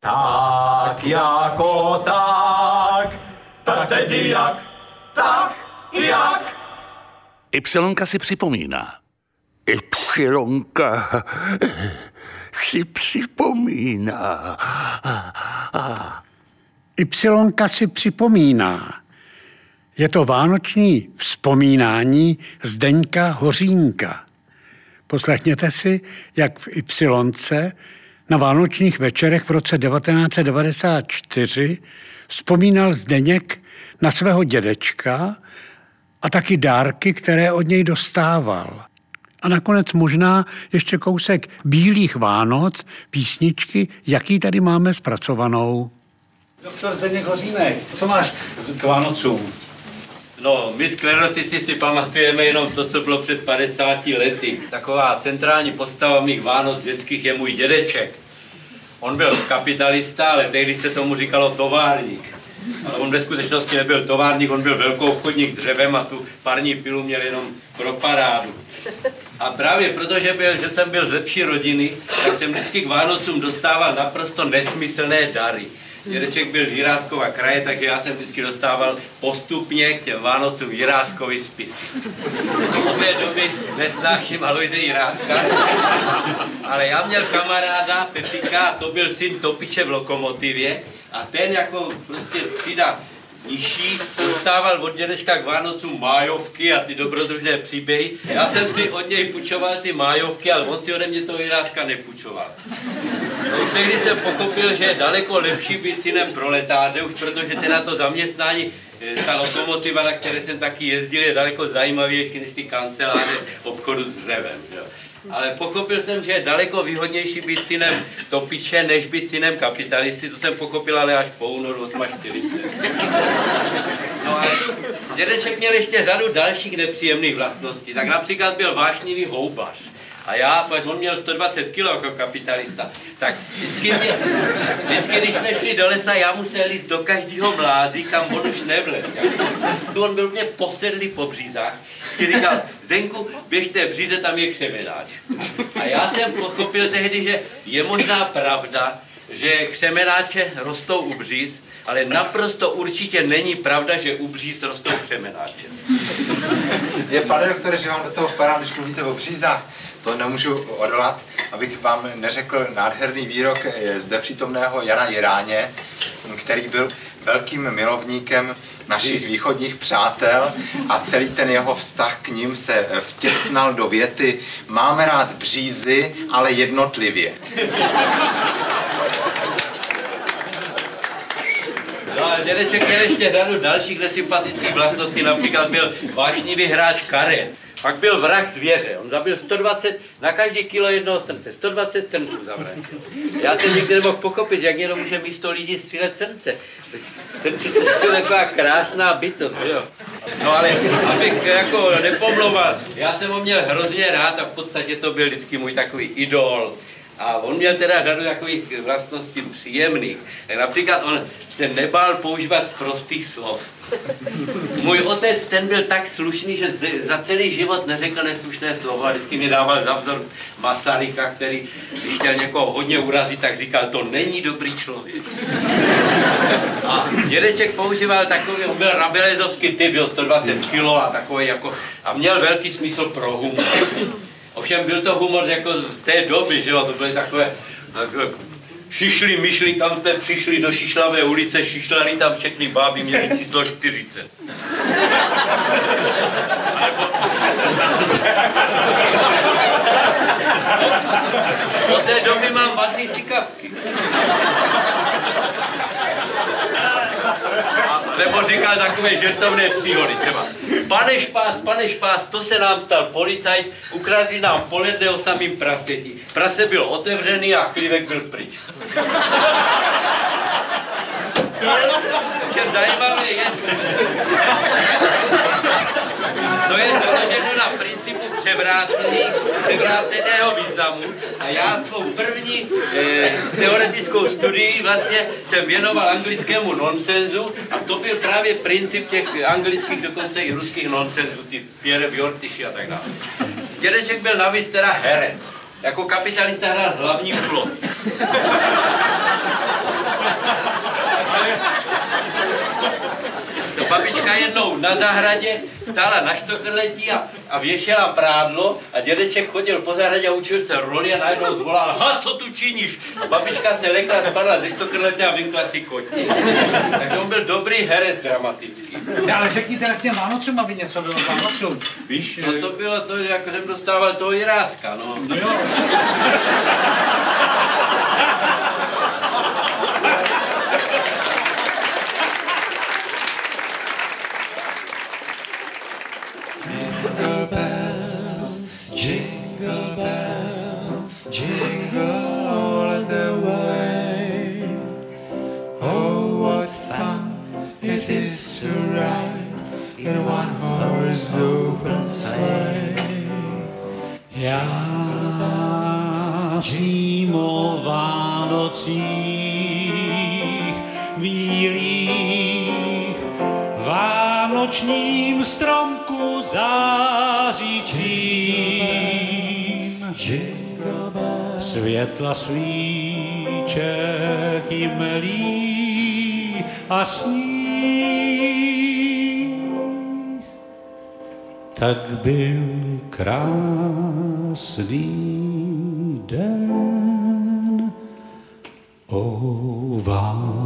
Tak jako tak, tak tedy jak, tak jak. Ypsilonka si připomíná. Ypsilonka si připomíná. Ypsilonka si připomíná. Je to vánoční vzpomínání Zdeňka Hořínka. Poslechněte si, jak v Ypsilonce na vánočních večerech v roce 1994 vzpomínal Zdeněk na svého dědečka a taky dárky, které od něj dostával. A nakonec možná ještě kousek Bílých Vánoc, písničky, jaký tady máme zpracovanou. Doktor Zdeněk Hořínek, co máš k Vánocům? No, my sklerotici si pamatujeme jenom to, co bylo před 50 lety. Taková centrální postava mých Vánoc dětských je můj dědeček. On byl kapitalista, ale tehdy se tomu říkalo továrník. Ale on ve skutečnosti nebyl továrník, on byl velkou obchodník dřevem a tu parní pilu měl jenom pro parádu. A právě protože byl, že jsem byl z lepší rodiny, tak jsem vždycky k Vánocům dostával naprosto nesmyslné dary. Dědeček byl z Jiráskova kraje, takže já jsem vždycky dostával postupně k těm Vánocům Jiráskovy spisy. Od té doby nesnáším Alojze Jiráska, ale já měl kamaráda Pepika, to byl syn Topiče v Lokomotivě, a ten jako prostě třída nižší dostával od dědečka k Vánocům májovky a ty dobrodružné příběhy. Já jsem si od něj půjčoval ty májovky, ale on si ode mě toho Jiráska nepůjčoval. No už tehdy jsem pochopil, že je daleko lepší být synem proletáře, už protože teda to zaměstnání, eh, ta lokomotiva, na které jsem taky jezdil, je daleko zajímavější než ty kanceláře obchodu s dřevem. Jo ale pochopil jsem, že je daleko výhodnější být synem topiče, než být synem kapitalisty. To jsem pochopil ale až po únoru 48. No ale dědeček měl ještě řadu dalších nepříjemných vlastností. Tak například byl vášnivý houbař. A já, protože on měl 120 kg jako kapitalista, tak vždycky, mě, vždycky, když jsme šli do lesa, já musel jít do každého mládí, kam on už nevlez. Tu on byl mě posedlý po břízách. Ty říkal, Zdenku, běžte bříze, tam je křemenáč. A já jsem pochopil tehdy, že je možná pravda, že křemenáče rostou u bříz, ale naprosto určitě není pravda, že u bříz rostou křemenáče. Je, pane doktore, že vám do toho vpadám, když mluvíte o břízách to nemůžu odolat, abych vám neřekl nádherný výrok zde přítomného Jana Jiráně, který byl velkým milovníkem našich východních přátel a celý ten jeho vztah k ním se vtěsnal do věty Máme rád břízy, ale jednotlivě. No a dědeček měl ještě řadu dalších nesympatických vlastností, například byl vášnivý hráč karet. Pak byl vrah zvěře. On zabil 120, na každý kilo jednoho srnce, 120 srnců zavraždil. Já jsem nikdy nemohl pochopit, jak jenom může místo lidí střílet srnce. Srnce je taková krásná bytost, jo. No ale abych jako nepomlouval, já jsem ho měl hrozně rád a v podstatě to byl vždycky můj takový idol. A on měl teda řadu takových vlastností příjemných. Tak například on se nebál používat prostých slov. Můj otec, ten byl tak slušný, že za celý život neřekl neslušné slovo a vždycky mi dával za vzor Masaryka, který, když chtěl někoho hodně urazit, tak říkal, to není dobrý člověk. A dědeček používal takový, on byl rabelezovský typ, byl 120 kg a takový jako, a měl velký smysl pro humor. Ovšem byl to humor jako z té doby, že jo, to byly takové, takové šišli myšli, kam jsme přišli do Šišlavé ulice, šišlali tam všechny báby, měli číslo 40. Od té doby mám vadný cikavky. Nebo říkal takové žertovné příhody třeba. Pane špás, pane špás, to se nám stal policajt, ukradli nám poledne o samým praseti. Prase byl otevřený a chlívek byl pryč. Všem zajímavé je, to je převrácený, převráceného významu a já svou první eh, teoretickou studii vlastně jsem věnoval anglickému nonsenzu a to byl právě princip těch anglických, dokonce i ruských nonsenzů, ty Pierre Bjortiši a tak dále. Dědeček byl navíc teda herec. Jako kapitalista hrál hlavní úlohu. Babička jednou na zahradě stála na štokrletí a, a věšela prádlo a dědeček chodil po zahradě a učil se roli a najednou zvolal, ha, co tu činíš? A babička se lekla, spadla ze štokrletí a vymkla si kotí. Takže on byl dobrý herec dramatický. Ne, ale řekni teda k těm Vánocům, aby něco bylo Vánocům. Víš, No to bylo to, jak jsem dostával toho Jiráska, no. no jo. Jingle bells, jingle bells, jingle all the way. Oh, what fun it is to ride in one horse open sleigh. Já sním o Vánocích bílých, vánočním stromku záříčím. Světla svíček jim a sníh tak byl krásný den o Vánoce.